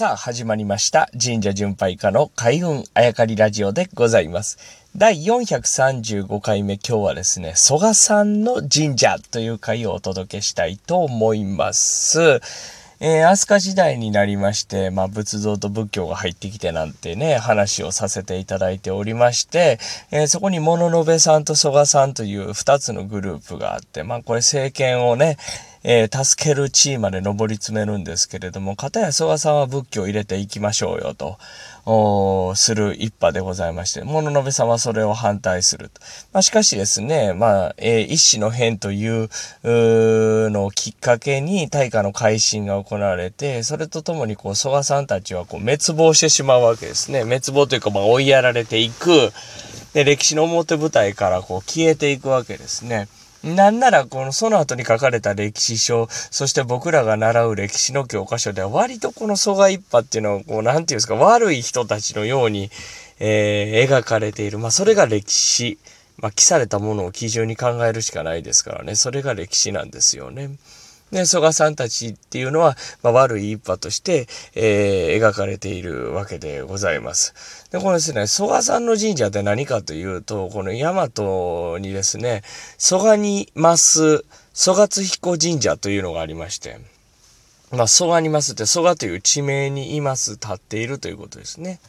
さあ、始まりました。神社巡拝家の開運あやかりラジオでございます。第435回目、今日はですね、蘇我さんの神社という回をお届けしたいと思います。えー、飛鳥時代になりまして、まあ、仏像と仏教が入ってきてなんてね、話をさせていただいておりまして、えー、そこに物部さんと蘇我さんという二つのグループがあって、まあ、これ政権をね、えー、助ける地位まで上り詰めるんですけれども、片や蘇我さんは仏教を入れていきましょうよと、おする一派でございまして、物部さんはそれを反対すると。まあ、しかしですね、まあ、えー、一子の変というのをきっかけに大化の改新が行われて、それとともにこう、蘇我さんたちはこう滅亡してしまうわけですね。滅亡というか、まあ、追いやられていく。で、歴史の表舞台からこう消えていくわけですね。なんなら、この、その後に書かれた歴史書、そして僕らが習う歴史の教科書では、割とこの蘇我一派っていうのは、こう、なんていうんですか、悪い人たちのように、えー、描かれている。まあ、それが歴史。まあ、記されたものを基準に考えるしかないですからね。それが歴史なんですよね。で、蘇我さんたちっていうのは、まあ、悪い一派として、えー、描かれているわけでございます。で、このですね、蘇我さんの神社って何かというと、この大和にですね、蘇我にます蘇我津彦神社というのがありまして、まあ、蘇我にますって蘇我という地名にいます、立っているということですね。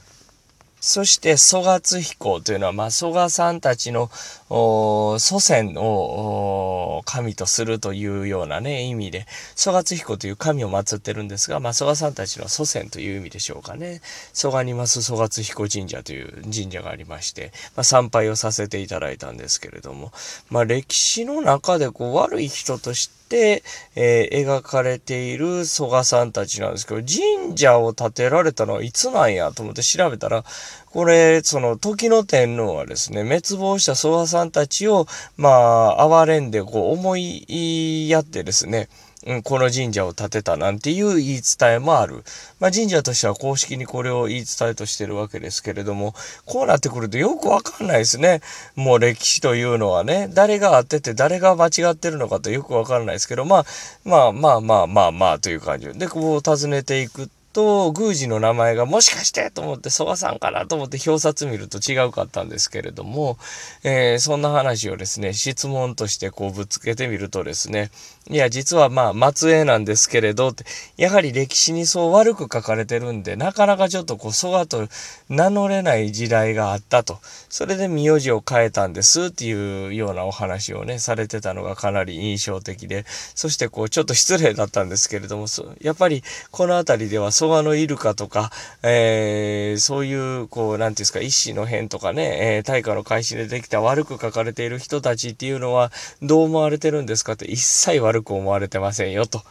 そして、蘇我津彦というのは、まあ、蘇我さんたちの、祖先を神とするというようなね、意味で、蘇我津彦という神を祀ってるんですが、まあ、蘇我さんたちの祖先という意味でしょうかね。蘇我にます蘇我津彦神社という神社がありまして、まあ、参拝をさせていただいたんですけれども、まあ、歴史の中でこう、悪い人として、で、えー、描かれている蘇我さんたちなんですけど、神社を建てられたのはいつなんやと思って調べたら、これ、その、時の天皇はですね、滅亡した蘇我さんたちを、まあ、哀れんで、こう、思いやってですね、うん、この神社を建てたなんていう言い伝えもある。まあ神社としては公式にこれを言い伝えとしてるわけですけれども、こうなってくるとよくわかんないですね。もう歴史というのはね、誰があってて誰が間違ってるのかとよくわからないですけど、まあ、まあまあまあまあまあという感じで、こう訪ねていくと、と宮司の名前がもしかしてと思って、蘇我さんかなと思って表札見ると違うかったんですけれども、えー、そんな話をですね、質問としてこうぶつけてみるとですね、いや、実はまあ、末裔なんですけれど、やはり歴史にそう悪く書かれてるんで、なかなかちょっとこう、蘇我と名乗れない時代があったと。それで名字を変えたんですっていうようなお話をね、されてたのがかなり印象的で、そしてこう、ちょっと失礼だったんですけれども、やっぱりこの辺りでは蘇我のイルカとか、えー、そういう、こう、なんていうんですか、一子の変とかね、えー、大化の開始でできた悪く書かれている人たちっていうのは、どう思われてるんですかって一切悪く思われてませんよと。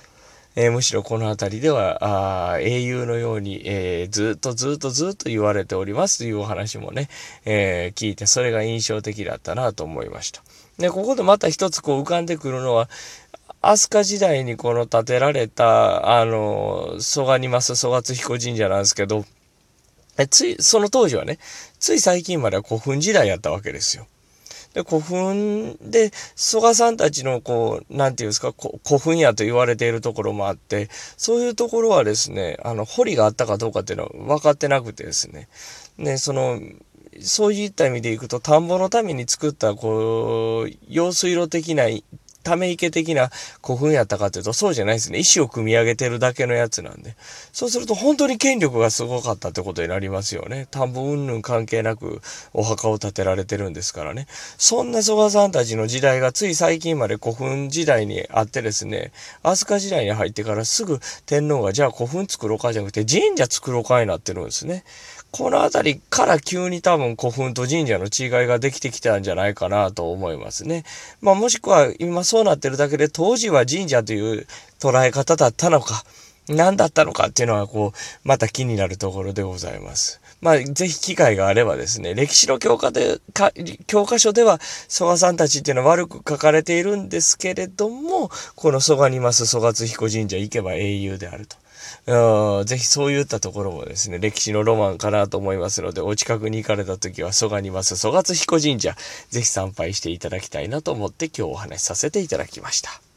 えー、むしろこの辺りでは、あ英雄のように、えー、ずっとずっとずっと言われておりますというお話もね、えー、聞いて、それが印象的だったなと思いました。で、ここでまた一つこう浮かんでくるのは、飛鳥時代にこの建てられた、あの、蘇我にます蘇我津彦神社なんですけど、え、つい、その当時はね、つい最近までは古墳時代やったわけですよ。で、古墳で、蘇我さんたちの、こう、なんていうんですか、古墳やと言われているところもあって、そういうところはですね、あの、堀があったかどうかっていうのは分かってなくてですね、ね、その、そういった意味でいくと、田んぼのために作った、こう、用水路的なため池的な古墳やったかというと、そうじゃないですね。石を組み上げてるだけのやつなんで。そうすると本当に権力がすごかったってことになりますよね。田んぼ云々関係なくお墓を建てられてるんですからね。そんな蘇我さんたちの時代がつい最近まで古墳時代にあってですね、飛鳥時代に入ってからすぐ天皇がじゃあ古墳作ろうかじゃなくて神社作ろうかになってるんですね。この辺りから急に多分古墳と神社の違いができてきたんじゃないかなと思いますね。まあもしくは今そうなってるだけで当時は神社という捉え方だったのか、何だったのかっていうのはこう、また気になるところでございます。まあぜひ機会があればですね、歴史の教科で、か教科書では蘇我さんたちっていうのは悪く書かれているんですけれども、この蘇我にます蘇我津彦神社行けば英雄であると。ぜひそういったところもですね、歴史のロマンかなと思いますので、お近くに行かれた時は蘇我にます蘇我津彦神社、ぜひ参拝していただきたいなと思って今日お話しさせていただきました。